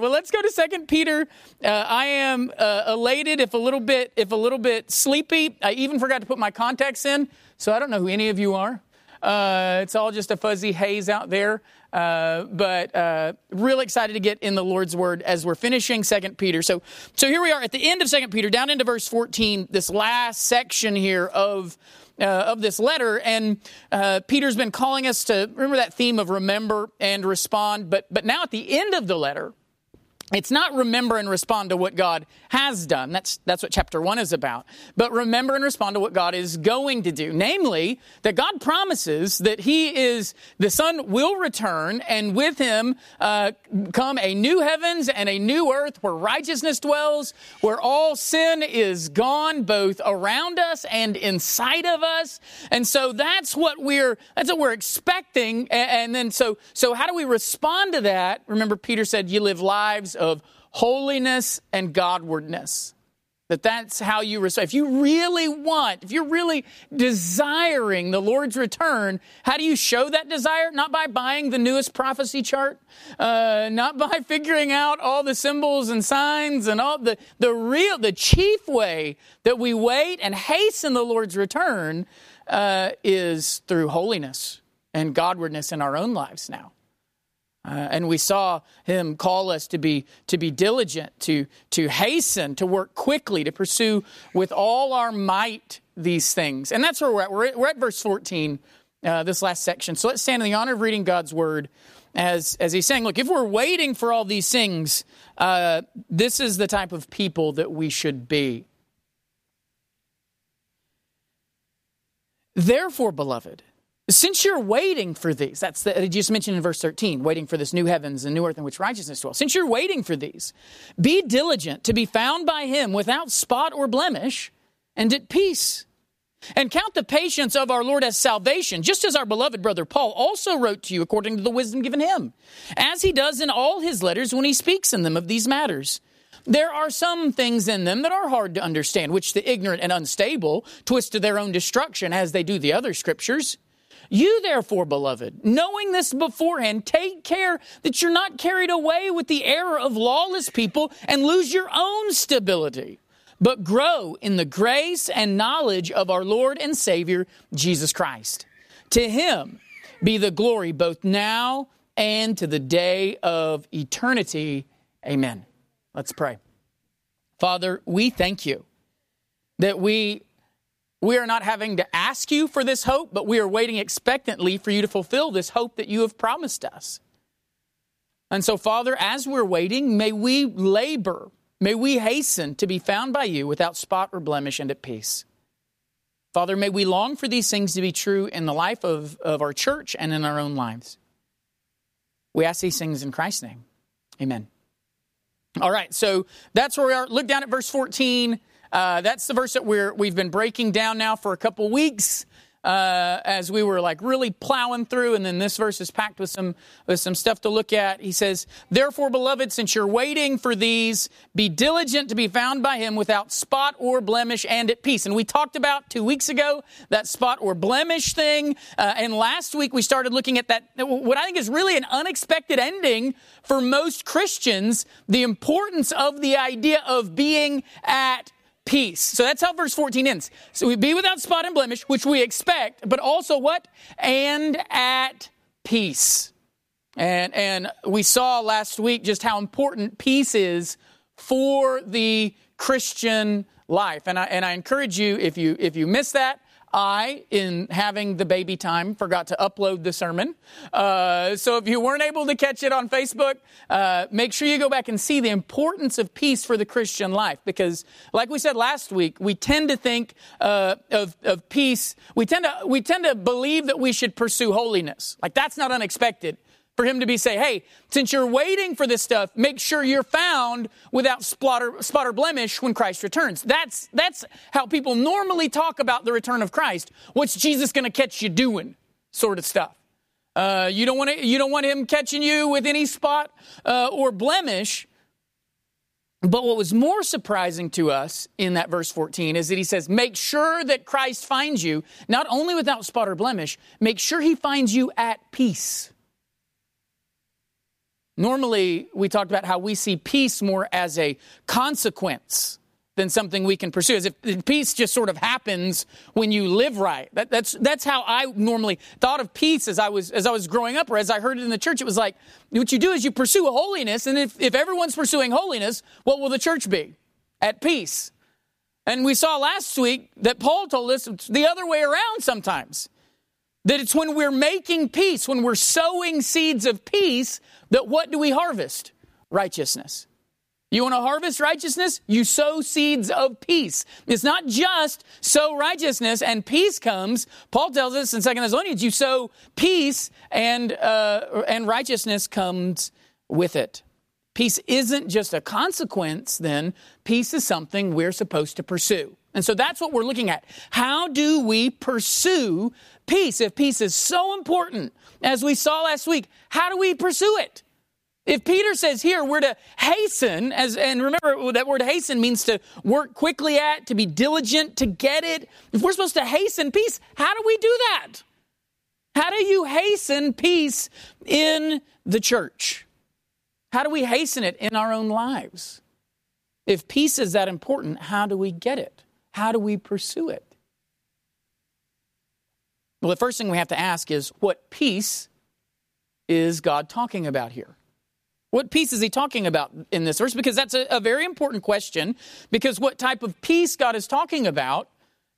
Well, let's go to Second Peter. Uh, I am uh, elated, if a little bit, if a little bit sleepy. I even forgot to put my contacts in, so I don't know who any of you are. Uh, it's all just a fuzzy haze out there. Uh, but uh, real excited to get in the Lord's word as we're finishing Second Peter. So, so here we are at the end of Second Peter, down into verse fourteen. This last section here of uh, of this letter. And uh, Peter's been calling us to remember that theme of remember and respond. But, but now at the end of the letter, it's not remember and respond to what God has done. That's, that's what chapter one is about. But remember and respond to what God is going to do. Namely, that God promises that He is, the Son will return and with Him uh, come a new heavens and a new earth where righteousness dwells, where all sin is gone, both around us and inside of us. And so that's what we're, that's what we're expecting. And, and then so, so how do we respond to that? Remember, Peter said, you live lives of holiness and Godwardness. That that's how you respond. If you really want, if you're really desiring the Lord's return, how do you show that desire? Not by buying the newest prophecy chart, uh, not by figuring out all the symbols and signs and all the, the real, the chief way that we wait and hasten the Lord's return uh, is through holiness and Godwardness in our own lives now. Uh, and we saw him call us to be to be diligent, to to hasten, to work quickly, to pursue with all our might these things. And that's where we're at. We're at, we're at verse 14, uh, this last section. So let's stand in the honor of reading God's word as as he's saying, look, if we're waiting for all these things, uh, this is the type of people that we should be. Therefore, beloved since you're waiting for these, that's the, just mentioned in verse 13, waiting for this new heavens and new earth in which righteousness dwells. Since you're waiting for these, be diligent to be found by him without spot or blemish and at peace. And count the patience of our Lord as salvation, just as our beloved brother Paul also wrote to you according to the wisdom given him, as he does in all his letters when he speaks in them of these matters. There are some things in them that are hard to understand, which the ignorant and unstable twist to their own destruction as they do the other scriptures. You, therefore, beloved, knowing this beforehand, take care that you're not carried away with the error of lawless people and lose your own stability, but grow in the grace and knowledge of our Lord and Savior, Jesus Christ. To him be the glory both now and to the day of eternity. Amen. Let's pray. Father, we thank you that we we are not having to ask you for this hope, but we are waiting expectantly for you to fulfill this hope that you have promised us. And so, Father, as we're waiting, may we labor, may we hasten to be found by you without spot or blemish and at peace. Father, may we long for these things to be true in the life of, of our church and in our own lives. We ask these things in Christ's name. Amen. All right, so that's where we are. Look down at verse 14. Uh, that's the verse that we're, we've been breaking down now for a couple weeks. Uh, as we were like really plowing through, and then this verse is packed with some with some stuff to look at. He says, "Therefore, beloved, since you're waiting for these, be diligent to be found by Him without spot or blemish and at peace." And we talked about two weeks ago that spot or blemish thing, uh, and last week we started looking at that what I think is really an unexpected ending for most Christians: the importance of the idea of being at peace. So that's how verse 14 ends. So we be without spot and blemish, which we expect, but also what? And at peace. And, and we saw last week just how important peace is for the Christian life. And I, and I encourage you, if you, if you miss that, I, in having the baby time, forgot to upload the sermon. Uh, so if you weren't able to catch it on Facebook, uh, make sure you go back and see the importance of peace for the Christian life. Because, like we said last week, we tend to think uh, of, of peace. We tend to we tend to believe that we should pursue holiness. Like that's not unexpected for him to be say, hey, since you're waiting for this stuff, make sure you're found without spot or, spot or blemish when Christ returns. That's, that's how people normally talk about the return of Christ. What's Jesus going to catch you doing? Sort of stuff. Uh, you don't want to, you don't want him catching you with any spot uh, or blemish. But what was more surprising to us in that verse 14 is that he says, Make sure that Christ finds you, not only without spot or blemish, make sure he finds you at peace. Normally, we talked about how we see peace more as a consequence than something we can pursue. As if peace just sort of happens when you live right. That, that's that's how I normally thought of peace as I was as I was growing up, or as I heard it in the church. It was like what you do is you pursue holiness, and if, if everyone's pursuing holiness, what will the church be? At peace. And we saw last week that Paul told us the other way around sometimes. That it's when we're making peace, when we're sowing seeds of peace, that what do we harvest? Righteousness. You want to harvest righteousness? You sow seeds of peace. It's not just sow righteousness and peace comes. Paul tells us in 2 Thessalonians, you sow peace and, uh, and righteousness comes with it. Peace isn't just a consequence, then. Peace is something we're supposed to pursue. And so that's what we're looking at. How do we pursue peace? If peace is so important, as we saw last week, how do we pursue it? If Peter says here we're to hasten, as and remember that word hasten means to work quickly at, to be diligent, to get it. If we're supposed to hasten peace, how do we do that? How do you hasten peace in the church? How do we hasten it in our own lives? If peace is that important, how do we get it? How do we pursue it? Well, the first thing we have to ask is what peace is God talking about here? What peace is he talking about in this verse? Because that's a, a very important question, because what type of peace God is talking about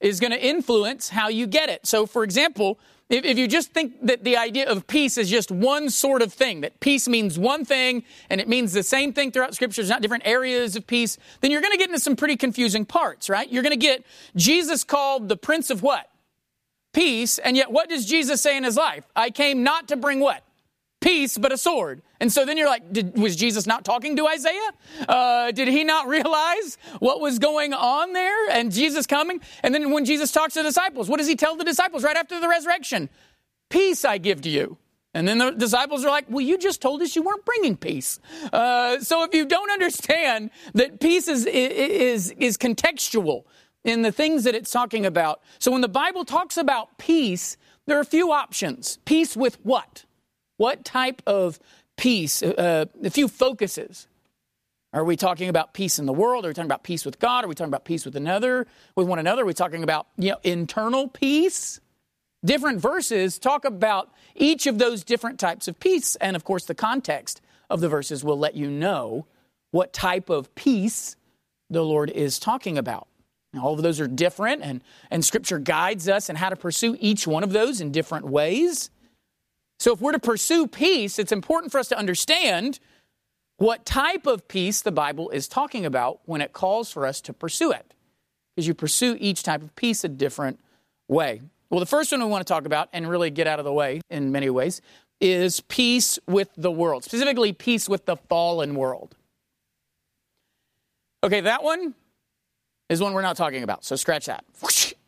is going to influence how you get it. So, for example, if, if, you just think that the idea of peace is just one sort of thing, that peace means one thing and it means the same thing throughout Scripture, there's not different areas of peace, then you're going to get into some pretty confusing parts, right? You're going to get Jesus called the Prince of what? Peace. And yet, what does Jesus say in his life? I came not to bring what? peace but a sword. And so then you're like, did, was Jesus not talking to Isaiah? Uh, did he not realize what was going on there and Jesus coming? And then when Jesus talks to the disciples, what does he tell the disciples right after the resurrection? Peace I give to you. And then the disciples are like, well, you just told us you weren't bringing peace. Uh, so if you don't understand that peace is, is, is contextual in the things that it's talking about. So when the Bible talks about peace, there are a few options. Peace with what? What type of peace? Uh, a few focuses. Are we talking about peace in the world? Are we talking about peace with God? Are we talking about peace with another, with one another? Are we talking about you know internal peace? Different verses talk about each of those different types of peace, and of course, the context of the verses will let you know what type of peace the Lord is talking about. All of those are different, and, and Scripture guides us in how to pursue each one of those in different ways. So, if we're to pursue peace, it's important for us to understand what type of peace the Bible is talking about when it calls for us to pursue it. Because you pursue each type of peace a different way. Well, the first one we want to talk about and really get out of the way in many ways is peace with the world, specifically peace with the fallen world. Okay, that one is one we're not talking about, so scratch that.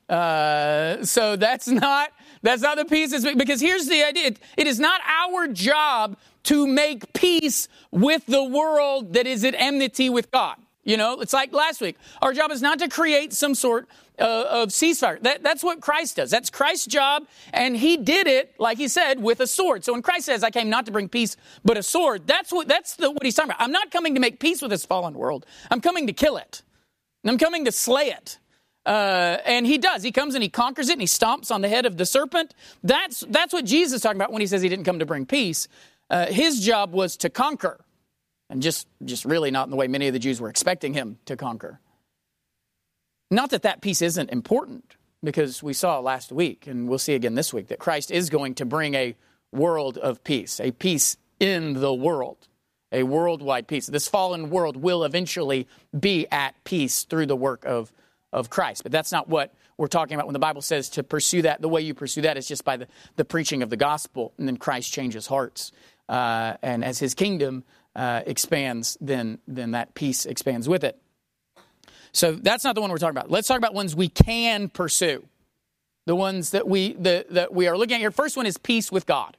Uh, so that's not that's not the peace. Because here's the idea: it, it is not our job to make peace with the world that is at enmity with God. You know, it's like last week. Our job is not to create some sort uh, of ceasefire. That, that's what Christ does. That's Christ's job, and He did it, like He said, with a sword. So when Christ says, "I came not to bring peace, but a sword," that's what that's the, what He's talking about. I'm not coming to make peace with this fallen world. I'm coming to kill it. I'm coming to slay it. Uh, and he does. He comes and he conquers it and he stomps on the head of the serpent. That's, that's what Jesus is talking about when he says he didn't come to bring peace. Uh, his job was to conquer, and just, just really not in the way many of the Jews were expecting him to conquer. Not that that peace isn't important, because we saw last week, and we'll see again this week, that Christ is going to bring a world of peace, a peace in the world, a worldwide peace. This fallen world will eventually be at peace through the work of of Christ. But that's not what we're talking about when the Bible says to pursue that. The way you pursue that is just by the, the preaching of the gospel, and then Christ changes hearts. Uh, and as his kingdom uh, expands, then, then that peace expands with it. So that's not the one we're talking about. Let's talk about ones we can pursue. The ones that we, the, that we are looking at here. First one is peace with God.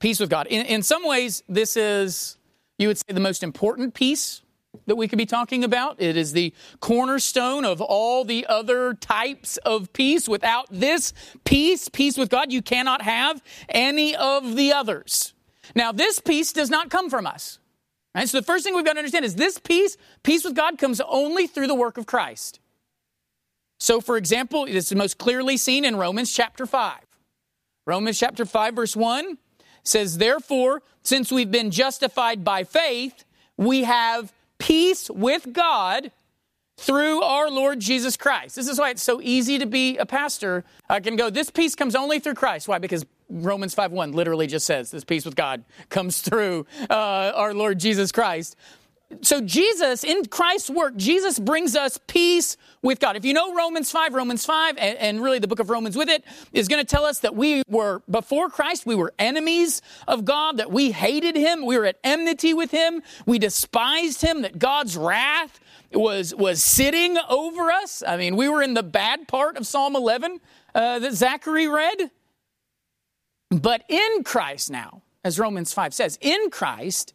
Peace with God. In, in some ways, this is, you would say, the most important peace that we could be talking about. It is the cornerstone of all the other types of peace. Without this peace, peace with God, you cannot have any of the others. Now, this peace does not come from us. Right? So the first thing we've got to understand is this peace, peace with God, comes only through the work of Christ. So, for example, this is most clearly seen in Romans chapter 5. Romans chapter 5, verse 1 says, Therefore, since we've been justified by faith, we have peace with God through our Lord Jesus Christ. This is why it's so easy to be a pastor. I can go, this peace comes only through Christ. Why? Because Romans 5 1 literally just says this peace with God comes through uh, our Lord Jesus Christ. So, Jesus, in Christ's work, Jesus brings us peace with God. If you know Romans 5, Romans 5, and, and really the book of Romans with it, is going to tell us that we were, before Christ, we were enemies of God, that we hated Him, we were at enmity with Him, we despised Him, that God's wrath was, was sitting over us. I mean, we were in the bad part of Psalm 11 uh, that Zachary read. But in Christ now, as Romans 5 says, in Christ,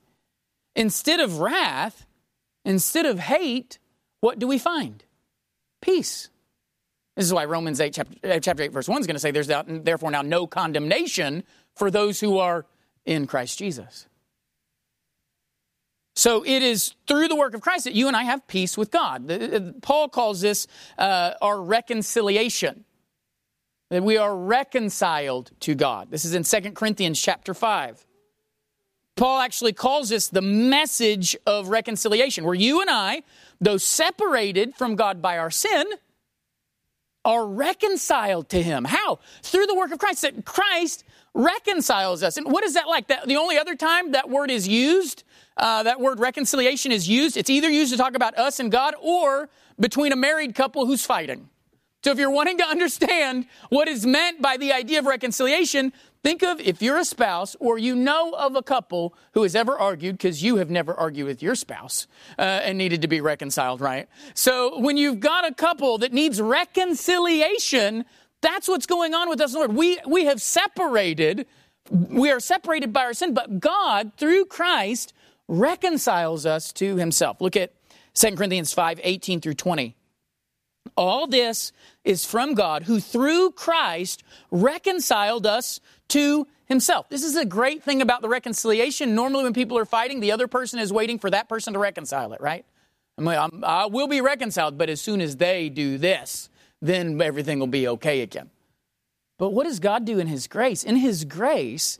instead of wrath, instead of hate, what do we find? Peace. This is why Romans 8, chapter, uh, chapter 8, verse 1 is going to say there's therefore now no condemnation for those who are in Christ Jesus. So it is through the work of Christ that you and I have peace with God. Paul calls this uh, our reconciliation that we are reconciled to God. This is in 2 Corinthians chapter 5. Paul actually calls this the message of reconciliation, where you and I, though separated from God by our sin, are reconciled to Him. How? Through the work of Christ. That Christ reconciles us. And what is that like? That, the only other time that word is used, uh, that word reconciliation is used, it's either used to talk about us and God or between a married couple who's fighting. So if you're wanting to understand what is meant by the idea of reconciliation, think of if you're a spouse or you know of a couple who has ever argued, because you have never argued with your spouse uh, and needed to be reconciled, right? So when you've got a couple that needs reconciliation, that's what's going on with us, Lord. We, we have separated, we are separated by our sin, but God, through Christ, reconciles us to himself. Look at 2 Corinthians 5 18 through 20. All this is from God who through Christ reconciled us to himself. This is a great thing about the reconciliation. Normally, when people are fighting, the other person is waiting for that person to reconcile it, right? I will be reconciled, but as soon as they do this, then everything will be okay again. But what does God do in His grace? In His grace,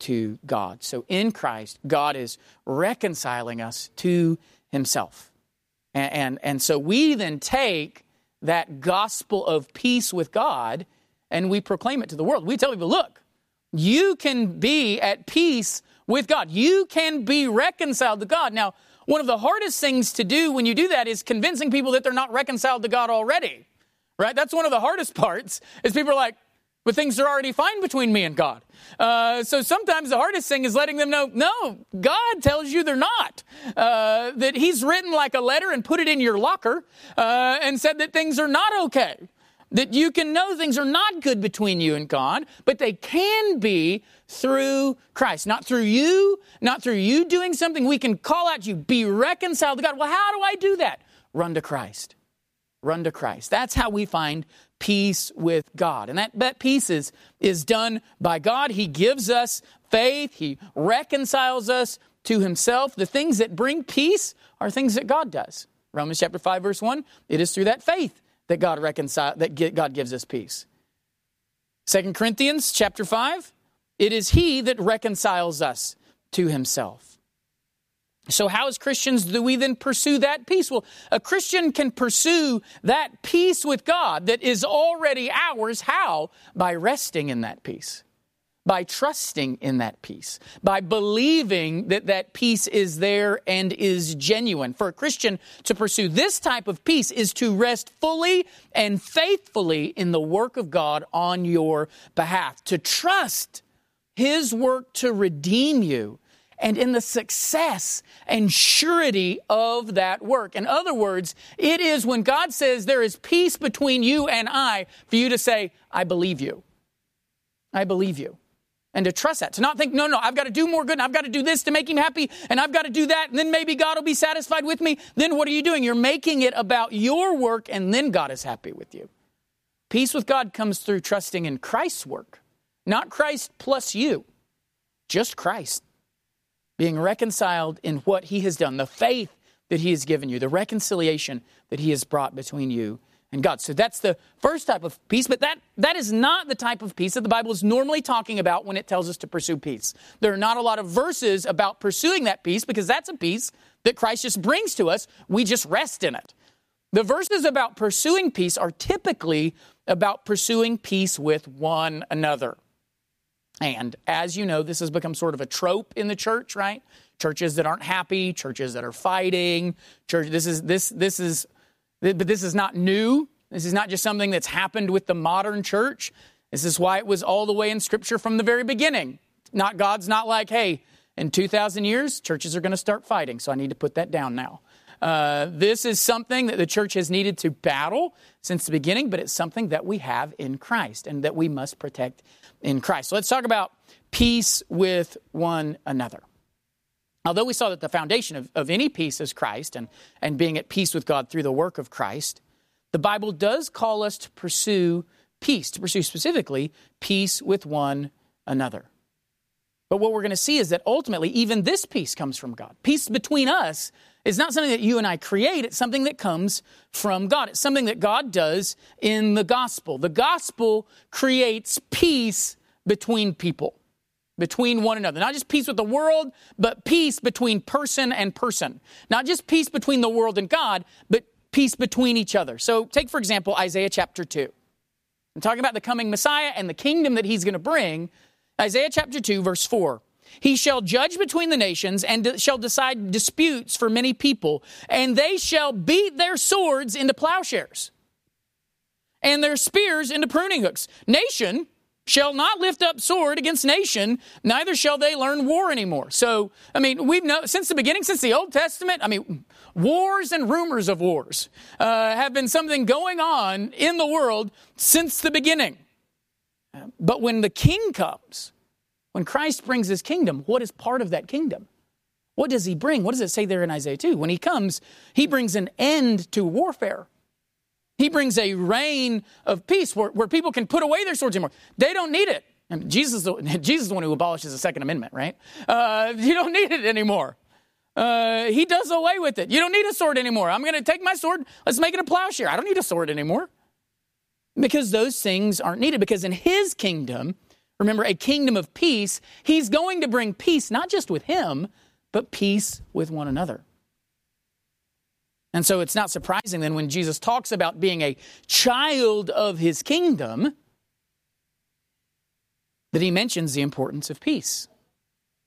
to God. So in Christ, God is reconciling us to himself. And, and, and, so we then take that gospel of peace with God and we proclaim it to the world. We tell people, look, you can be at peace with God. You can be reconciled to God. Now, one of the hardest things to do when you do that is convincing people that they're not reconciled to God already. Right? That's one of the hardest parts is people are like, but things are already fine between me and God. Uh, so sometimes the hardest thing is letting them know, no, God tells you they're not. Uh, that He's written like a letter and put it in your locker uh, and said that things are not okay. That you can know things are not good between you and God, but they can be through Christ. Not through you, not through you doing something. We can call out you, be reconciled to God. Well, how do I do that? Run to Christ. Run to Christ. That's how we find peace with God. And that, that peace is, is done by God. He gives us faith, He reconciles us to Himself. The things that bring peace are things that God does. Romans chapter 5, verse 1 it is through that faith that God reconcile that God gives us peace. Second Corinthians chapter 5 it is He that reconciles us to Himself. So, how as Christians do we then pursue that peace? Well, a Christian can pursue that peace with God that is already ours. How? By resting in that peace, by trusting in that peace, by believing that that peace is there and is genuine. For a Christian to pursue this type of peace is to rest fully and faithfully in the work of God on your behalf, to trust His work to redeem you and in the success and surety of that work. In other words, it is when God says there is peace between you and I for you to say, I believe you. I believe you. And to trust that, to not think, no, no, I've got to do more good, and I've got to do this to make him happy, and I've got to do that, and then maybe God will be satisfied with me. Then what are you doing? You're making it about your work, and then God is happy with you. Peace with God comes through trusting in Christ's work, not Christ plus you, just Christ being reconciled in what he has done, the faith that he has given you, the reconciliation that he has brought between you and God. So that's the first type of peace, but that, that is not the type of peace that the Bible is normally talking about when it tells us to pursue peace. There are not a lot of verses about pursuing that peace because that's a peace that Christ just brings to us. We just rest in it. The verses about pursuing peace are typically about pursuing peace with one another. And as you know, this has become sort of a trope in the church, right? Churches that aren't happy, churches that are fighting. Church. This is this this is, but this is not new. This is not just something that's happened with the modern church. This is why it was all the way in Scripture from the very beginning. Not God's not like, hey, in 2,000 years, churches are going to start fighting, so I need to put that down now. Uh, this is something that the church has needed to battle since the beginning, but it's something that we have in Christ and that we must protect in Christ. So let's talk about peace with one another. Although we saw that the foundation of, of any peace is Christ and, and being at peace with God through the work of Christ, the Bible does call us to pursue peace, to pursue specifically peace with one another. But what we're going to see is that ultimately, even this peace comes from God. Peace between us is not something that you and I create, it's something that comes from God. It's something that God does in the gospel. The gospel creates peace between people, between one another. Not just peace with the world, but peace between person and person. Not just peace between the world and God, but peace between each other. So, take for example Isaiah chapter 2. I'm talking about the coming Messiah and the kingdom that he's going to bring. Isaiah chapter 2, verse 4. He shall judge between the nations and shall decide disputes for many people, and they shall beat their swords into plowshares and their spears into pruning hooks. Nation shall not lift up sword against nation, neither shall they learn war anymore. So, I mean, we've known since the beginning, since the Old Testament, I mean, wars and rumors of wars uh, have been something going on in the world since the beginning. But when the king comes, when Christ brings his kingdom, what is part of that kingdom? What does he bring? What does it say there in Isaiah 2? When he comes, he brings an end to warfare. He brings a reign of peace where, where people can put away their swords anymore. They don't need it. Jesus, Jesus is the one who abolishes the Second Amendment, right? Uh, you don't need it anymore. Uh, he does away with it. You don't need a sword anymore. I'm going to take my sword. Let's make it a plowshare. I don't need a sword anymore. Because those things aren't needed. Because in his kingdom, remember, a kingdom of peace, he's going to bring peace not just with him, but peace with one another. And so it's not surprising then when Jesus talks about being a child of his kingdom that he mentions the importance of peace.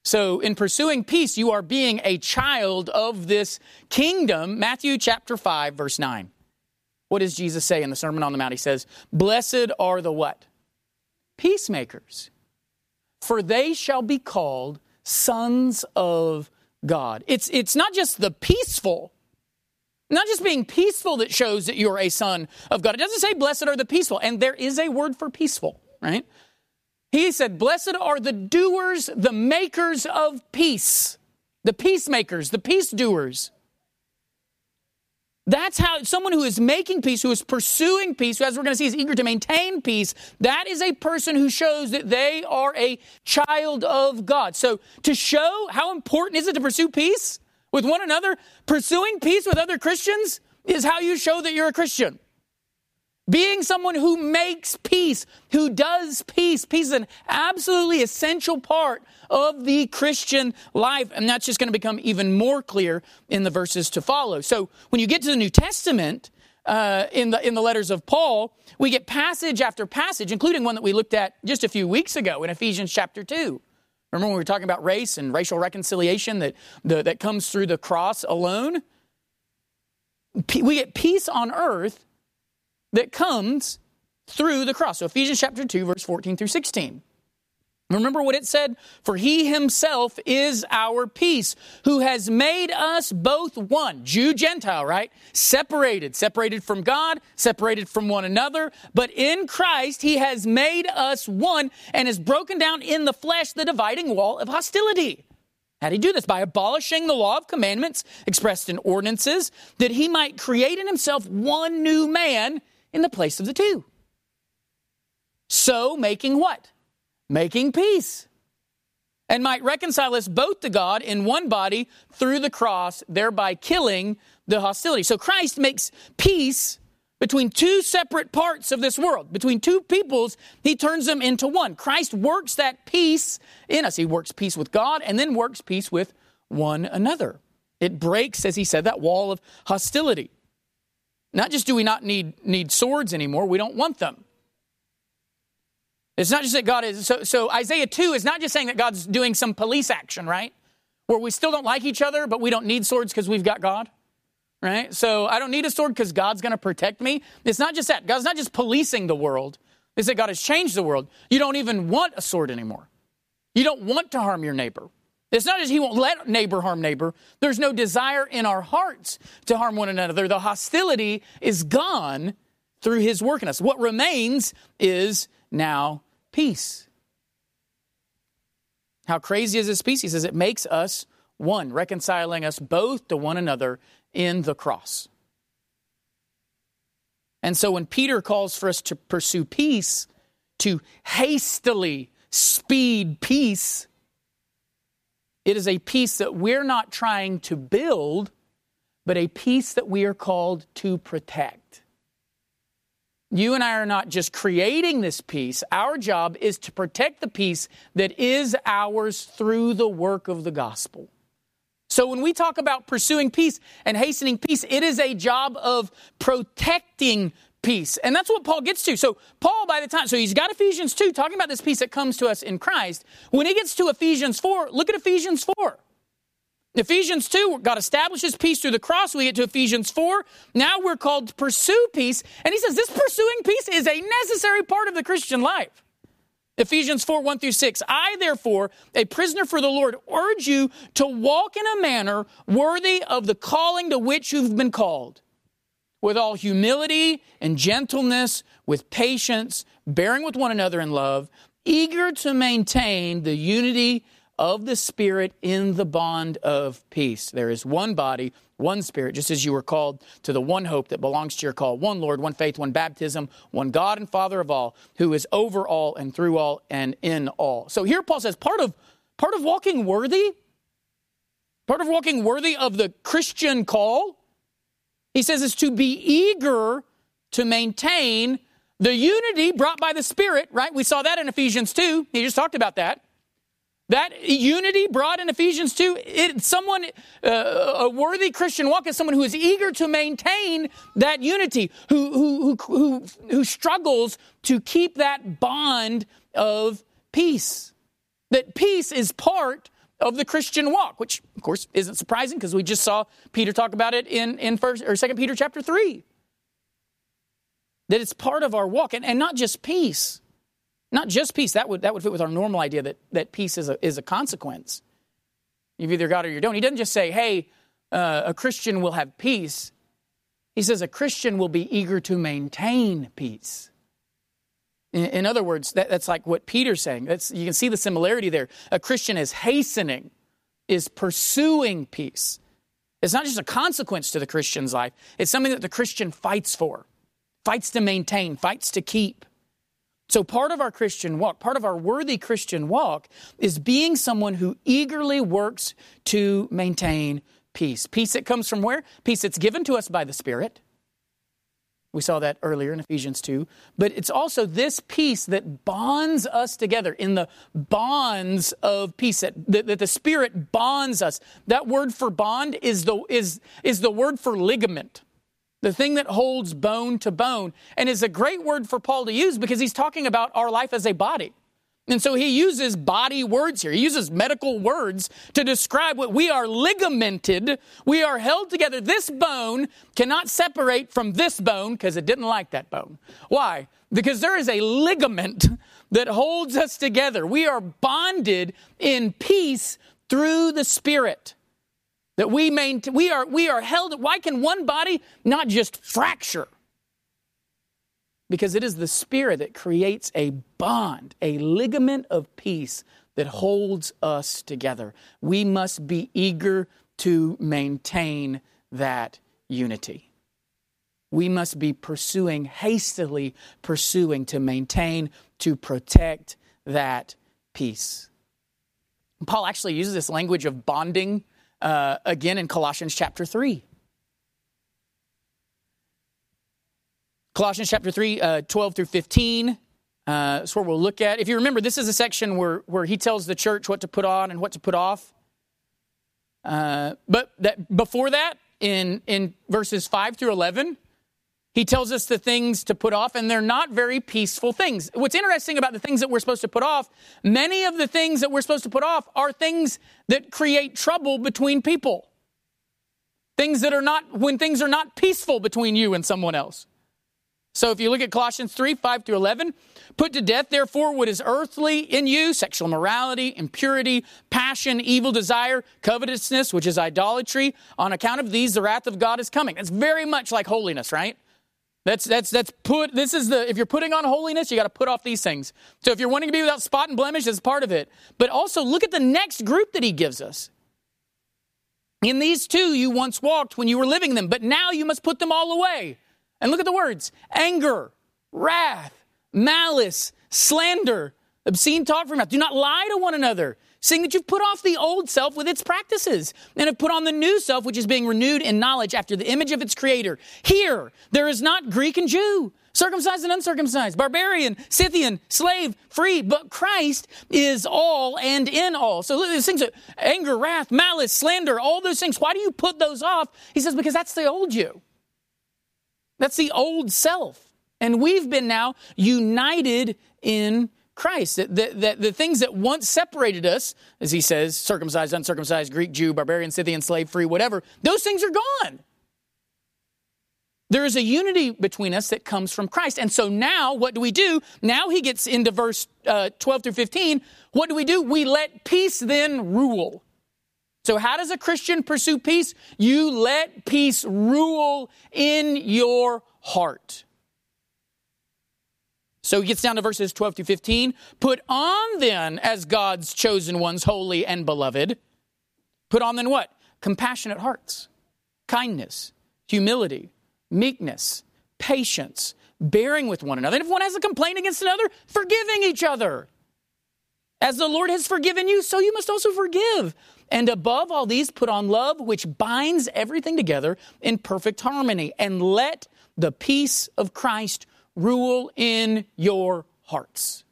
So, in pursuing peace, you are being a child of this kingdom. Matthew chapter 5, verse 9. What does Jesus say in the Sermon on the Mount? He says, Blessed are the what? Peacemakers, for they shall be called sons of God. It's, it's not just the peaceful, not just being peaceful that shows that you're a son of God. It doesn't say, Blessed are the peaceful. And there is a word for peaceful, right? He said, Blessed are the doers, the makers of peace, the peacemakers, the peace doers. That's how someone who is making peace, who is pursuing peace, who, as we're going to see, is eager to maintain peace, that is a person who shows that they are a child of God. So, to show how important is it to pursue peace with one another, pursuing peace with other Christians is how you show that you're a Christian. Being someone who makes peace, who does peace. Peace is an absolutely essential part of the Christian life. And that's just going to become even more clear in the verses to follow. So when you get to the New Testament, uh, in the in the letters of Paul, we get passage after passage, including one that we looked at just a few weeks ago in Ephesians chapter two. Remember when we were talking about race and racial reconciliation that the, that comes through the cross alone? We get peace on earth that comes through the cross. So Ephesians chapter 2, verse 14 through 16. Remember what it said? For he himself is our peace, who has made us both one. Jew, Gentile, right? Separated, separated from God, separated from one another. But in Christ, he has made us one and has broken down in the flesh the dividing wall of hostility. How did he do this? By abolishing the law of commandments expressed in ordinances, that he might create in himself one new man in the place of the two. So making what? making peace, and might reconcile us both to God in one body through the cross, thereby killing the hostility. So Christ makes peace between two separate parts of this world, between two peoples, he turns them into one. Christ works that peace in us. He works peace with God and then works peace with one another. It breaks, as he said, that wall of hostility. Not just do we not need, need swords anymore, we don't want them. It's not just that God is, so, so Isaiah 2 is not just saying that God's doing some police action, right? Where we still don't like each other, but we don't need swords because we've got God, right? So I don't need a sword because God's going to protect me. It's not just that. God's not just policing the world. It's that God has changed the world. You don't even want a sword anymore. You don't want to harm your neighbor. It's not as he won't let neighbor harm neighbor. There's no desire in our hearts to harm one another. The hostility is gone through his work in us. What remains is now peace. How crazy is this peace? He says it makes us one, reconciling us both to one another in the cross. And so when Peter calls for us to pursue peace, to hastily speed peace, it is a peace that we're not trying to build, but a peace that we are called to protect. You and I are not just creating this peace. Our job is to protect the peace that is ours through the work of the gospel. So when we talk about pursuing peace and hastening peace, it is a job of protecting peace. And that's what Paul gets to. So Paul, by the time, so he's got Ephesians 2 talking about this peace that comes to us in Christ. When he gets to Ephesians 4, look at Ephesians 4. Ephesians 2, God establishes peace through the cross. We get to Ephesians 4. Now we're called to pursue peace. And he says this pursuing peace is a necessary part of the Christian life. Ephesians 4, 1 through 6. I, therefore, a prisoner for the Lord, urge you to walk in a manner worthy of the calling to which you've been called, with all humility and gentleness, with patience, bearing with one another in love, eager to maintain the unity of the Spirit in the bond of peace. There is one body, one Spirit, just as you were called to the one hope that belongs to your call one Lord, one faith, one baptism, one God and Father of all, who is over all and through all and in all. So here Paul says part of, part of walking worthy, part of walking worthy of the Christian call, he says, is to be eager to maintain the unity brought by the Spirit, right? We saw that in Ephesians 2. He just talked about that. That unity brought in Ephesians 2, it, someone, uh, a worthy Christian walk is someone who is eager to maintain that unity, who, who, who, who, who struggles to keep that bond of peace. That peace is part of the Christian walk, which of course isn't surprising because we just saw Peter talk about it in, in first or second Peter chapter 3. That it's part of our walk, and, and not just peace not just peace. That would, that would fit with our normal idea that, that peace is a, is a consequence. You've either got or you don't. He doesn't just say, hey, uh, a Christian will have peace. He says a Christian will be eager to maintain peace. In, other words, that, that's like what Peter's saying. That's, you can see the similarity there. A Christian is hastening, is pursuing peace. It's not just a consequence to the Christian's life, it's something that the Christian fights for, fights to maintain, fights to keep. So, part of our Christian walk, part of our worthy Christian walk, is being someone who eagerly works to maintain peace. Peace that comes from where? Peace that's given to us by the Spirit. We saw that earlier in Ephesians 2. But it's also this peace that bonds us together in the bonds of peace, that, that, that the Spirit bonds us. That word for bond is the, is, is the word for ligament the thing that holds bone to bone, and is a great word for Paul to use because he's talking about our life as a body. And so he uses body words here. He uses medical words to describe what we are ligamented. We are held together. This bone cannot separate from this bone because it didn't like that bone. Why? Because there is a ligament that holds us together. We are bonded in peace through the Spirit. That we maintain, we are, we are held. Why can one body not just fracture? Because it is the Spirit that creates a bond, a ligament of peace that holds us together. We must be eager to maintain that unity. We must be pursuing, hastily pursuing to maintain, to protect that peace. Paul actually uses this language of bonding uh, again in Colossians chapter 3. Colossians chapter 3, uh, 12 through 15. Uh, that's where we'll look at. If you remember, this is a section where, where he tells the church what to put on and what to put off. Uh, but that, before that, in, in verses 5 through 11, he tells us the things to put off, and they're not very peaceful things. What's interesting about the things that we're supposed to put off, many of the things that we're supposed to put off are things that create trouble between people. Things that are not, when things are not peaceful between you and someone else. So if you look at Colossians 3 5 through 11, put to death, therefore, what is earthly in you sexual morality, impurity, passion, evil desire, covetousness, which is idolatry. On account of these, the wrath of God is coming. That's very much like holiness, right? That's that's that's put this is the if you're putting on holiness, you got to put off these things. So if you're wanting to be without spot and blemish, that's part of it. But also look at the next group that he gives us. In these too you once walked when you were living them, but now you must put them all away. And look at the words: anger, wrath, malice, slander, obscene talk from mouth. Do not lie to one another seeing that you've put off the old self with its practices and have put on the new self, which is being renewed in knowledge after the image of its creator. Here, there is not Greek and Jew, circumcised and uncircumcised, barbarian, Scythian, slave, free, but Christ is all and in all. So look, at these things anger, wrath, malice, slander, all those things. Why do you put those off? He says, because that's the old you. That's the old self. And we've been now united in Christ. The, the, the, things that once separated us, as he says, circumcised, uncircumcised, Greek, Jew, barbarian, Scythian, slave, free, whatever, those things are gone. There is a unity between us that comes from Christ. And so now, what do we do? Now he gets into verse uh, 12 through 15. What do we do? We let peace then rule. So, how does a Christian pursue peace? You let peace rule in your heart. So he gets down to verses 12 through 15. Put on then as God's chosen ones, holy and beloved. Put on then what? Compassionate hearts, kindness, humility, meekness, patience, bearing with one another. And if one has a complaint against another, forgiving each other. As the Lord has forgiven you, so you must also forgive. And above all these, put on love, which binds everything together in perfect harmony. And let the peace of Christ rule in your hearts,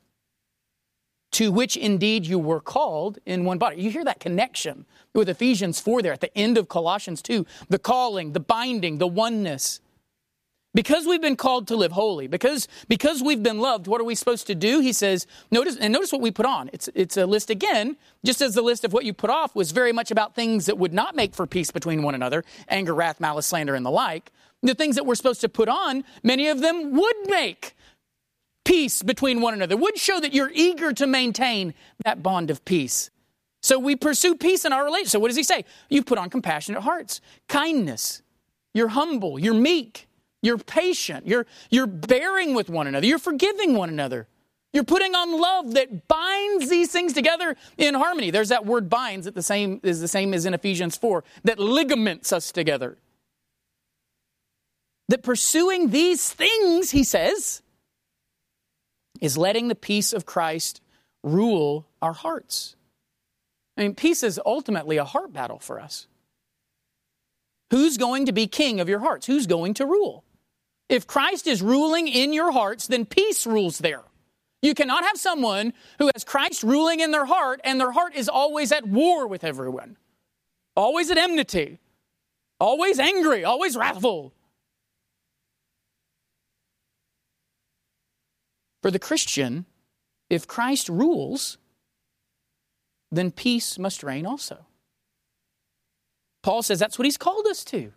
to which indeed you were called in one body. You hear that connection with Ephesians 4 there at the end of Colossians 2 the calling, the binding, the oneness. Because we've been called to live holy, because, because we've been loved, what are we supposed to do? He says, notice, and notice what we put on. It's, it's a list again, just as the list of what you put off was very much about things that would not make for peace between one another anger, wrath, malice, slander, and the like the things that we're supposed to put on, many of them would make peace between one another, would show that you're eager to maintain that bond of peace. So we pursue peace in our relationship. So what does he say? You put on compassionate hearts, kindness. You're humble, you're meek, you're patient, you're, you're bearing with one another, you're forgiving one another. You're putting on love that binds these things together in harmony. There's that word binds that the same is the same as in Ephesians 4, that ligaments us together that pursuing these things, he says, is letting the peace of Christ rule our hearts. I mean, peace is ultimately a heart battle for us. Who's going to be king of your hearts? Who's going to rule? If Christ is ruling in your hearts, then peace rules there. You cannot have someone who has Christ ruling in their heart and their heart is always at war with everyone, always at enmity, always angry, always wrathful. For the Christian, if Christ rules, then peace must reign also. Paul says that's what he's called us to.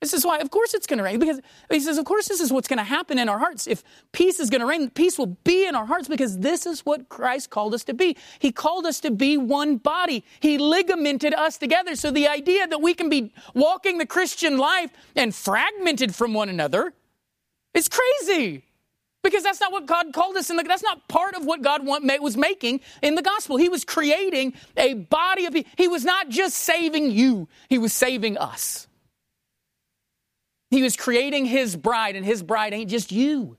This is why, of course, it's going to reign. Because he says, of course, this is what's going to happen in our hearts. If peace is going to reign, peace will be in our hearts because this is what Christ called us to be. He called us to be one body. He ligamented us together. So the idea that we can be walking the Christian life and fragmented from one another is crazy. Because that's not what God called us, and that's not part of what God was making in the gospel. He was creating a body of. He was not just saving you, He was saving us. He was creating his bride, and his bride ain't just you.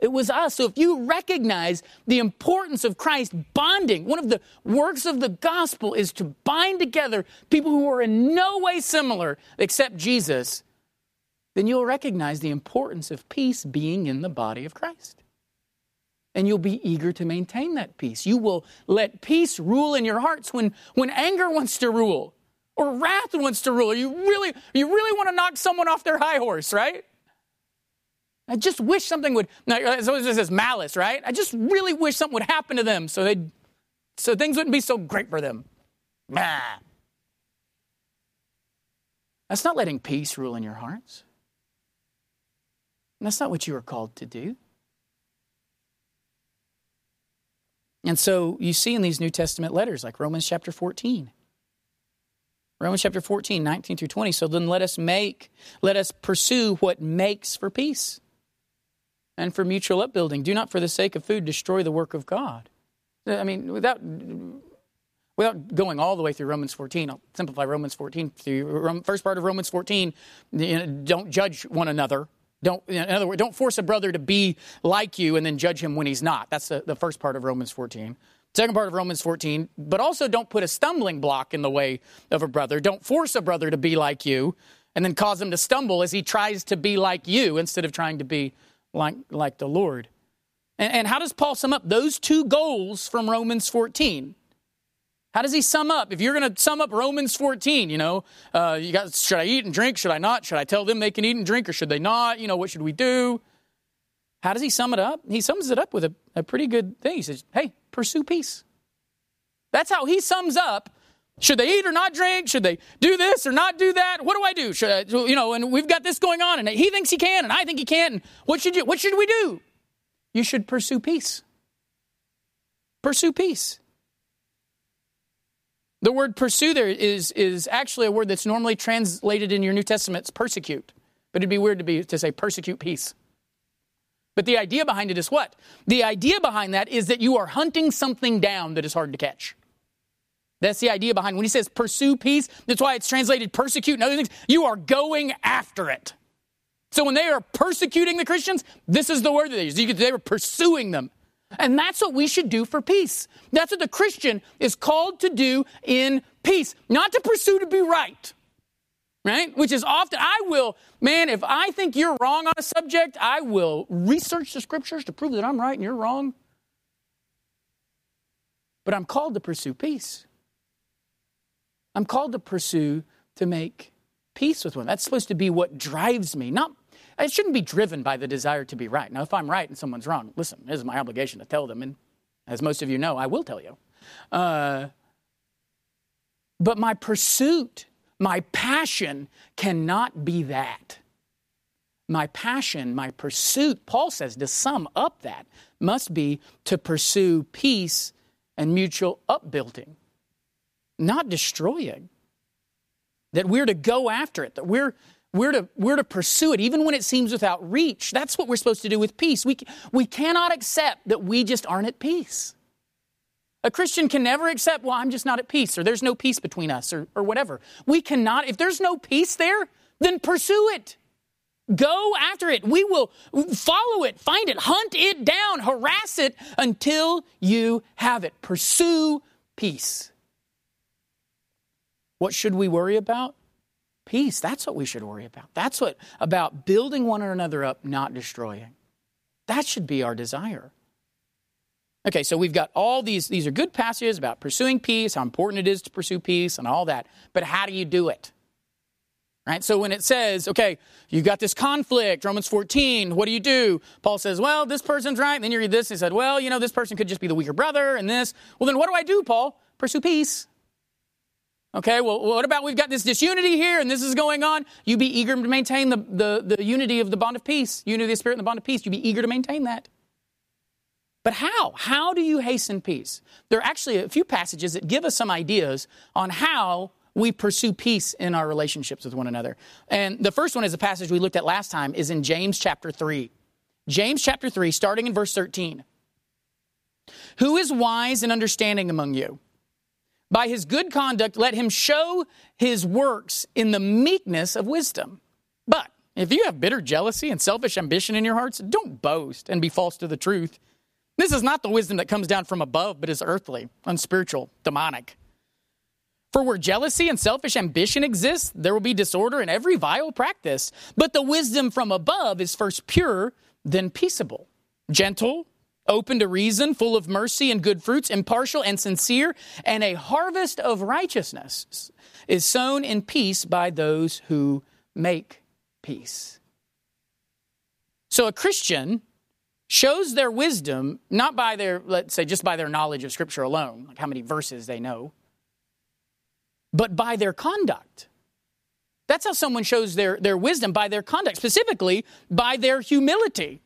It was us. So if you recognize the importance of Christ bonding, one of the works of the gospel is to bind together people who are in no way similar except Jesus, then you'll recognize the importance of peace being in the body of Christ. And you'll be eager to maintain that peace. You will let peace rule in your hearts when, when anger wants to rule or wrath wants to rule. You really, you really want to knock someone off their high horse, right? I just wish something would. Uh, so It's just says malice, right? I just really wish something would happen to them so they, so things wouldn't be so great for them. Nah. That's not letting peace rule in your hearts. And that's not what you are called to do. And so you see in these New Testament letters, like Romans chapter 14, Romans chapter 14, 19 through 20. So then let us make, let us pursue what makes for peace and for mutual upbuilding. Do not for the sake of food destroy the work of God. I mean, without without going all the way through Romans 14, I'll simplify Romans 14 through first part of Romans 14. You know, don't judge one another. Don't, in other words, don't force a brother to be like you and then judge him when he's not. That's the, the first part of Romans 14. Second part of Romans 14, but also don't put a stumbling block in the way of a brother. Don't force a brother to be like you and then cause him to stumble as he tries to be like you instead of trying to be like, like the Lord. And, and how does Paul sum up those two goals from Romans 14? How does he sum up? If you're going to sum up Romans 14, you know, uh, you got should I eat and drink? Should I not? Should I tell them they can eat and drink or should they not? You know, what should we do? How does he sum it up? He sums it up with a, a pretty good thing. He says, hey, pursue peace. That's how he sums up should they eat or not drink? Should they do this or not do that? What do I do? Should I, you know, and we've got this going on, and he thinks he can, and I think he can. What should you? What should we do? You should pursue peace. Pursue peace. The word pursue there is, is actually a word that's normally translated in your New Testament. It's persecute. But it'd be weird to be to say persecute peace. But the idea behind it is what? The idea behind that is that you are hunting something down that is hard to catch. That's the idea behind when he says pursue peace. That's why it's translated persecute and other things. You are going after it. So when they are persecuting the Christians, this is the word that they use. They were pursuing them. And that's what we should do for peace. That's what the Christian is called to do in peace, not to pursue to be right right? Which is often, I will, man, if I think you're wrong on a subject, I will research the scriptures to prove that I'm right and you're wrong. But I'm called to pursue peace. I'm called to pursue to make peace with one. That's supposed to be what drives me. Not, it shouldn't be driven by the desire to be right. Now, if I'm right and someone's wrong, listen, it is my obligation to tell them. And as most of you know, I will tell you. Uh, but my pursuit my passion cannot be that. My passion, my pursuit, Paul says, to sum up that, must be to pursue peace and mutual upbuilding, not destroying. That we're to go after it, that we're, we're, to, we're to pursue it, even when it seems without reach. That's what we're supposed to do with peace. We, we cannot accept that we just aren't at peace. A Christian can never accept, well, I'm just not at peace, or there's no peace between us, or, or whatever. We cannot, if there's no peace there, then pursue it. Go after it. We will follow it, find it, hunt it down, harass it until you have it. Pursue peace. What should we worry about? Peace. That's what we should worry about. That's what about building one another up, not destroying. That should be our desire. Okay, so we've got all these, these are good passages about pursuing peace, how important it is to pursue peace, and all that. But how do you do it? Right? So when it says, okay, you've got this conflict, Romans 14, what do you do? Paul says, well, this person's right. And then you read this, and he said, well, you know, this person could just be the weaker brother, and this. Well, then what do I do, Paul? Pursue peace. Okay, well, what about we've got this disunity here and this is going on? You be eager to maintain the, the, the unity of the bond of peace, unity of the Spirit and the bond of peace. You be eager to maintain that. But how? How do you hasten peace? There are actually a few passages that give us some ideas on how we pursue peace in our relationships with one another. And the first one is a passage we looked at last time is in James chapter 3. James chapter 3 starting in verse 13. Who is wise and understanding among you? By his good conduct let him show his works in the meekness of wisdom. But if you have bitter jealousy and selfish ambition in your hearts, don't boast and be false to the truth. This is not the wisdom that comes down from above, but is earthly, unspiritual, demonic. For where jealousy and selfish ambition exist, there will be disorder in every vile practice. But the wisdom from above is first pure, then peaceable, gentle, open to reason, full of mercy and good fruits, impartial and sincere, and a harvest of righteousness is sown in peace by those who make peace. So a Christian shows their wisdom not by their, let's say, just by their knowledge of Scripture alone, like how many verses they know, but by their conduct. That's how someone shows their, their wisdom by their conduct, specifically by their humility.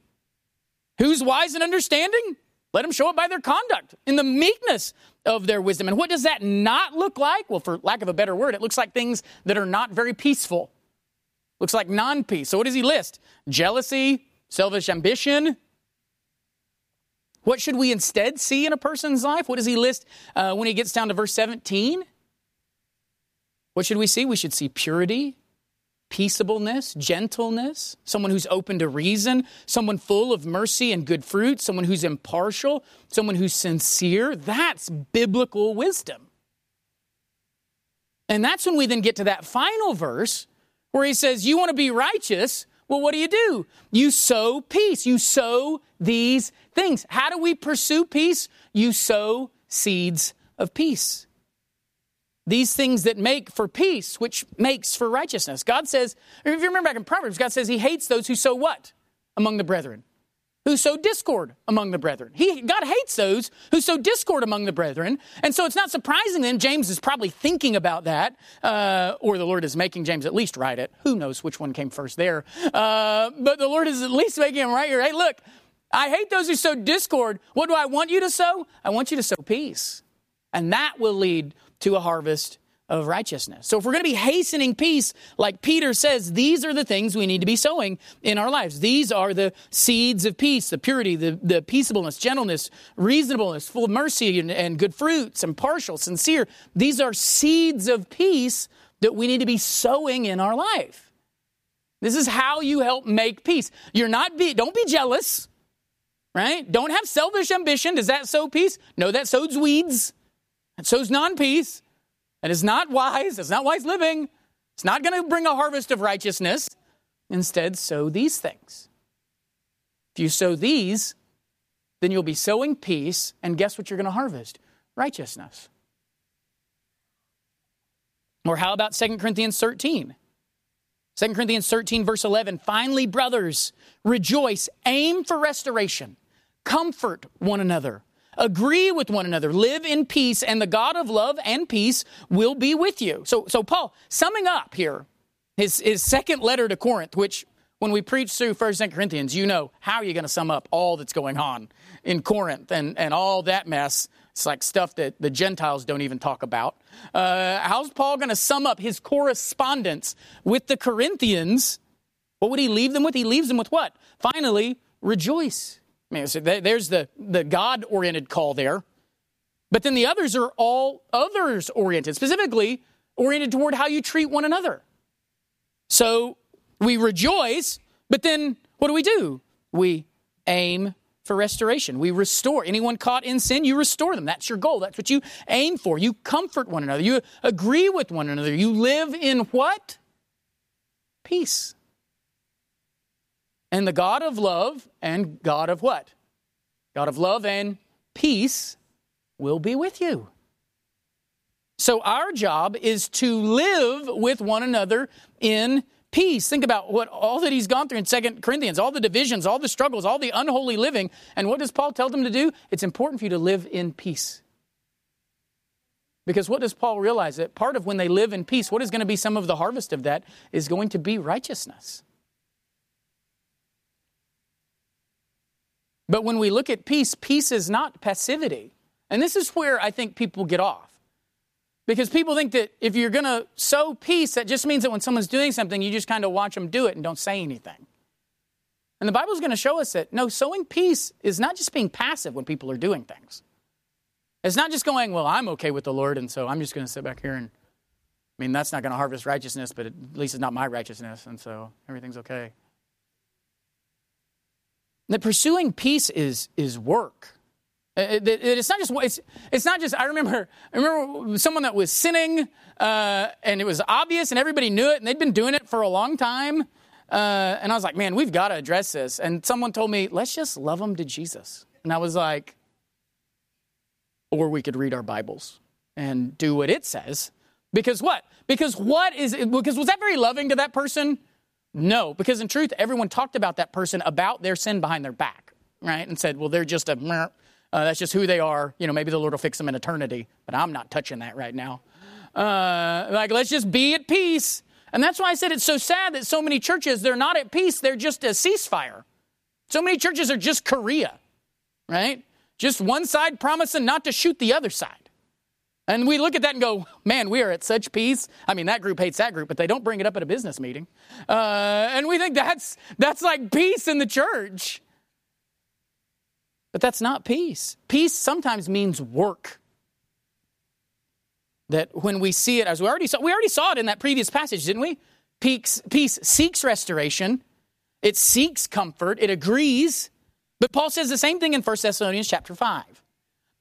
Who's wise and understanding? Let them show it by their conduct, in the meekness of their wisdom. And what does that not look like? Well, for lack of a better word, it looks like things that are not very peaceful. Looks like non peace. So, what does he list? Jealousy, selfish ambition, what should we instead see in a person's life? What does he list uh, when he gets down to verse 17? What should we see? We should see purity, peaceableness, gentleness, someone who's open to reason, someone full of mercy and good fruit, someone who's impartial, someone who's sincere. That's biblical wisdom. And that's when we then get to that final verse where he says, You want to be righteous? Well, what do you do? You sow peace. You sow these things. How do we pursue peace? You sow seeds of peace. These things that make for peace, which makes for righteousness. God says, if you remember back in Proverbs, God says he hates those who sow what? Among the brethren who sow discord among the brethren. He, God hates those who sow discord among the brethren. And so it's not surprising then James is probably thinking about that, uh, or the Lord is making James at least write it. Who knows which one came first there? Uh, but the Lord is at least making him write here. Hey, look, I hate those who sow discord. What do I want you to sow? I want you to sow peace. And that will lead to a harvest of righteousness. So if we're going to be hastening peace, like Peter says, these are the things we need to be sowing in our lives. These are the seeds of peace, the purity, the, the peaceableness, gentleness, reasonableness, full of mercy and, and good fruits, impartial, sincere. These are seeds of peace that we need to be sowing in our life. This is how you help make peace. You're not be, don't be jealous, right? Don't have selfish ambition. Does that sow peace? No, that sows weeds. That sows non-peace. That is not wise. It's not wise living. It's not going to bring a harvest of righteousness. Instead, sow these things. If you sow these, then you'll be sowing peace, and guess what you're going to harvest? Righteousness. Or how about 2 Corinthians 13? 2 Corinthians 13, verse 11. Finally, brothers, rejoice, aim for restoration, comfort one another agree with one another, live in peace, and the God of love and peace will be with you. So, so Paul, summing up here, his, his second letter to Corinth, which when we preach through 1st and Corinthians, you know, how you're you going to sum up all that's going on in Corinth and, and all that mess? It's like stuff that the Gentiles don't even talk about. Uh, how's Paul going to sum up his correspondence with the Corinthians? What would he leave them with? He leaves them with what? Finally, rejoice. I mean, so there's the, the God oriented call there. But then the others are all others oriented, specifically oriented toward how you treat one another. So we rejoice, but then what do we do? We aim for restoration. We restore. Anyone caught in sin, you restore them. That's your goal. That's what you aim for. You comfort one another. You agree with one another. You live in what? Peace. And the God of love and God of what? God of love and peace will be with you. So our job is to live with one another in peace. Think about what all that he's gone through in Second Corinthians, all the divisions, all the struggles, all the unholy living. And what does Paul tell them to do? It's important for you to live in peace. Because what does Paul realize? That part of when they live in peace, what is going to be some of the harvest of that is going to be righteousness. But when we look at peace, peace is not passivity. And this is where I think people get off. Because people think that if you're going to sow peace, that just means that when someone's doing something, you just kind of watch them do it and don't say anything. And the Bible is going to show us that no, sowing peace is not just being passive when people are doing things. It's not just going, well, I'm okay with the Lord, and so I'm just going to sit back here and, I mean, that's not going to harvest righteousness, but at least it's not my righteousness, and so everything's okay. That pursuing peace is, is work. It, it, it's not just it's, it's not just I remember I remember someone that was sinning uh, and it was obvious and everybody knew it and they'd been doing it for a long time uh, and I was like man we've got to address this. And someone told me let's just love them to Jesus. And I was like or we could read our Bibles and do what it says. Because what? Because what is because was that very loving to that person no because in truth everyone talked about that person about their sin behind their back right and said well they're just a uh, that's just who they are. You know, maybe the Lord will fix them in eternity, but I'm not touching that right now. Uh, like, let's just be at peace. And that's why I said it's so sad that so many churches, they're not at peace, they're just a ceasefire. So many churches are just Korea, right? Just one side promising not to shoot the other side. And we look at that and go, man, we are at such peace. I mean, that group hates that group, but they don't bring it up at a business meeting. Uh, and we think that's, that's like peace in the church. But that's not peace. Peace sometimes means work. That when we see it, as we already saw, we already saw it in that previous passage, didn't we? Peace, peace seeks restoration, it seeks comfort, it agrees. But Paul says the same thing in 1 Thessalonians chapter 5.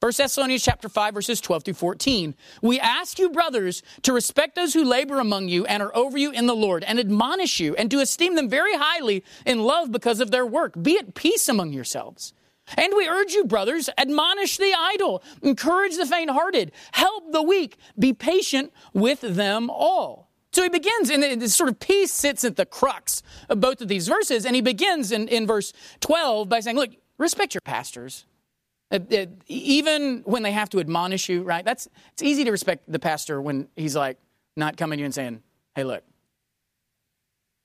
1 Thessalonians chapter 5 verses 12 through 14. We ask you brothers to respect those who labor among you and are over you in the Lord and admonish you and to esteem them very highly in love because of their work. Be at peace among yourselves. And we urge you, brothers, admonish the idle, encourage the faint hearted, help the weak, be patient with them all. So he begins, and this sort of peace sits at the crux of both of these verses. And he begins in, in verse 12 by saying, Look, respect your pastors. Uh, uh, even when they have to admonish you, right? That's it's easy to respect the pastor when he's like not coming to you and saying, "Hey, look,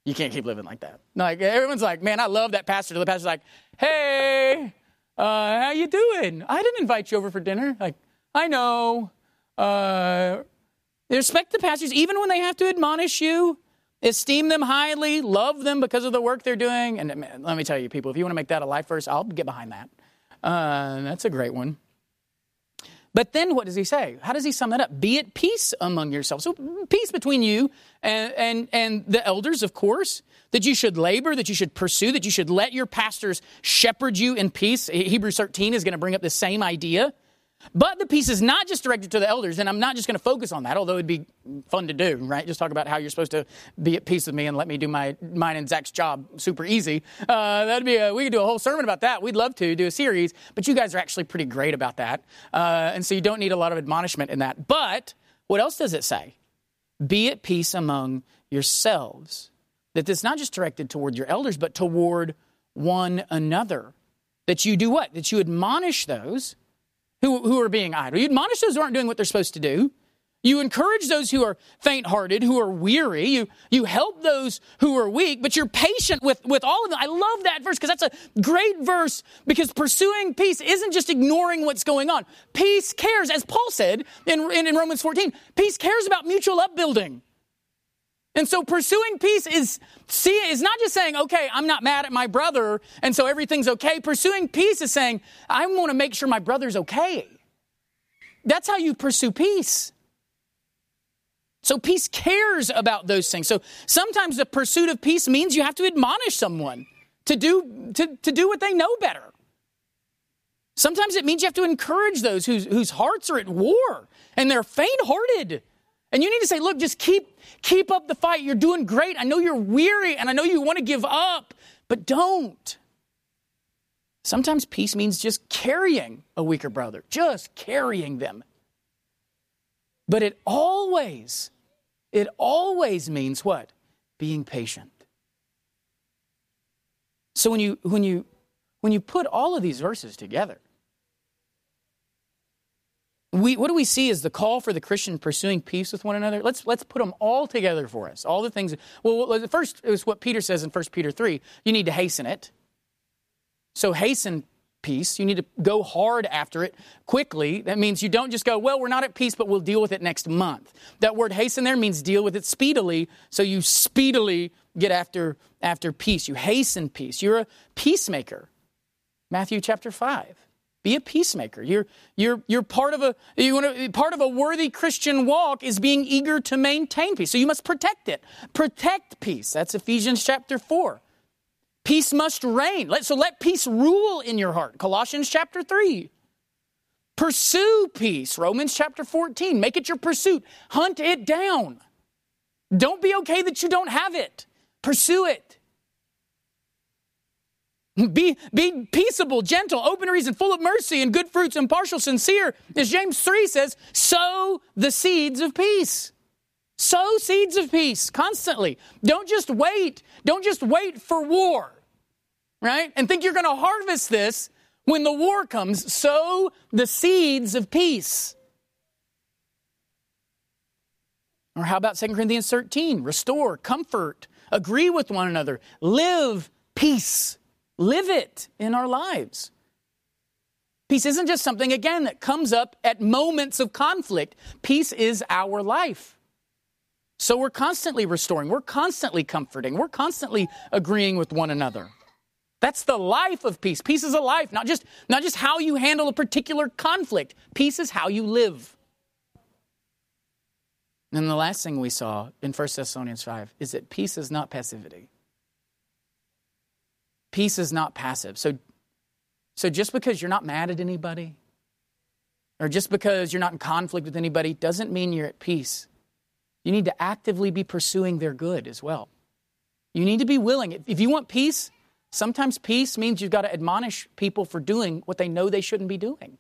you can't keep living like that." Like everyone's like, "Man, I love that pastor." The pastor's like, "Hey, uh, how you doing? I didn't invite you over for dinner. Like, I know. Uh, respect the pastors, even when they have to admonish you. Esteem them highly, love them because of the work they're doing. And man, let me tell you, people, if you want to make that a life verse, I'll get behind that. Uh, that's a great one. But then what does he say? How does he sum that up? Be at peace among yourselves. So peace between you and, and, and the elders, of course, that you should labor, that you should pursue, that you should let your pastors shepherd you in peace. Hebrews 13 is going to bring up the same idea. But the peace is not just directed to the elders, and I'm not just going to focus on that, although it'd be fun to do, right? Just talk about how you're supposed to be at peace with me and let me do my mine and Zach's job super easy. Uh, that'd be a, we could do a whole sermon about that. We'd love to do a series, but you guys are actually pretty great about that, uh, and so you don't need a lot of admonishment in that. But what else does it say? Be at peace among yourselves. That it's not just directed toward your elders, but toward one another. That you do what? That you admonish those who, who are being idle. You admonish those who aren't doing what they're supposed to do. You encourage those who are faint hearted, who are weary. You, you help those who are weak, but you're patient with, with all of them. I love that verse because that's a great verse because pursuing peace isn't just ignoring what's going on. Peace cares, as Paul said in, in, in Romans 14, peace cares about mutual upbuilding. And so pursuing peace is see is not just saying, okay, I'm not mad at my brother, and so everything's okay. Pursuing peace is saying, I want to make sure my brother's okay. That's how you pursue peace. So peace cares about those things. So sometimes the pursuit of peace means you have to admonish someone to do to, to do what they know better. Sometimes it means you have to encourage those whose, whose hearts are at war and they're faint hearted. And you need to say, look, just keep, keep up the fight. You're doing great. I know you're weary and I know you want to give up, but don't. Sometimes peace means just carrying a weaker brother, just carrying them. But it always, it always means what? Being patient. So when you when you when you put all of these verses together, we, what do we see is the call for the Christian pursuing peace with one another? Let's, let's put them all together for us. All the things. Well, the first is what Peter says in 1 Peter 3 you need to hasten it. So, hasten peace. You need to go hard after it quickly. That means you don't just go, well, we're not at peace, but we'll deal with it next month. That word hasten there means deal with it speedily. So, you speedily get after, after peace. You hasten peace. You're a peacemaker. Matthew chapter 5. Be a peacemaker. You're, you're, you're part of a, you want to, part of a worthy Christian walk is being eager to maintain peace. So you must protect it. Protect peace. That's Ephesians chapter 4. Peace must reign. Let, so let peace rule in your heart. Colossians chapter 3. Pursue peace. Romans chapter 14. Make it your pursuit. Hunt it down. Don't be okay that you don't have it. Pursue it. Be, be peaceable, gentle, open reason, full of mercy and good fruits, impartial, sincere. As James 3 says, sow the seeds of peace. Sow seeds of peace constantly. Don't just wait. Don't just wait for war, right? And think you're going to harvest this when the war comes. Sow the seeds of peace. Or how about 2 Corinthians 13? Restore, comfort, agree with one another, live peace live it in our lives. Peace isn't just something, again, that comes up at moments of conflict. Peace is our life. So we're constantly restoring, we're constantly comforting, we're constantly agreeing with one another. That's the life of peace. Peace is a life, not just, not just how you handle a particular conflict. Peace is how you live. And the last thing we saw in 1 Thessalonians 5 is that peace is not passivity. Peace is not passive. So, so just because you're not mad at anybody, or just because you're not in conflict with anybody, doesn't mean you're at peace. You need to actively be pursuing their good as well. You need to be willing. If you want peace, sometimes peace means you've got to admonish people for doing what they know they shouldn't be doing.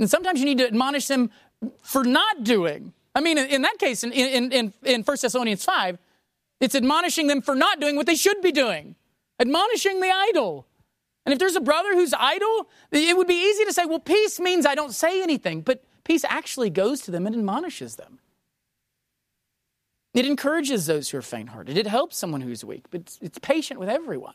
And sometimes you need to admonish them for not doing. I mean, in that case, in, in, in, in 1 Thessalonians 5, it's admonishing them for not doing what they should be doing admonishing the idle. And if there's a brother who's idle, it would be easy to say, well, peace means I don't say anything. But peace actually goes to them and admonishes them. It encourages those who are faint hearted. It helps someone who's weak, but it's, it's patient with everyone.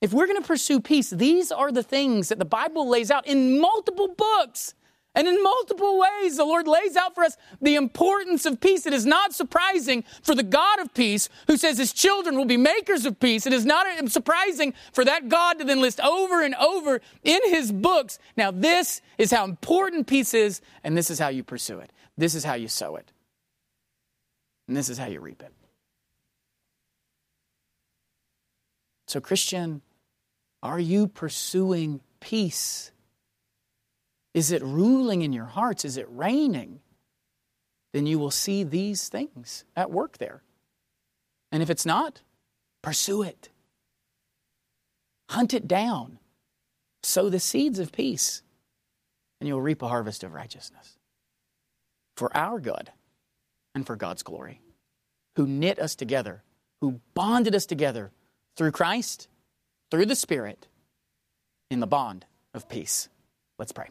If we're going to pursue peace, these are the things that the Bible lays out in multiple books and in multiple ways, the Lord lays out for us the importance of peace. It is not surprising for the God of peace who says his children will be makers of peace. It is not surprising for that God to then list over and over in his books. Now, this is how important peace is, and this is how you pursue it. This is how you sow it. And this is how you reap it. So, Christian, are you pursuing peace? Is it ruling in your hearts? Is it reigning? Then you will see these things at work there. And if it's not, pursue it. Hunt it down. Sow the seeds of peace, and you'll reap a harvest of righteousness for our good and for God's glory, who knit us together, who bonded us together through Christ, through the Spirit, in the bond of peace. Let's pray.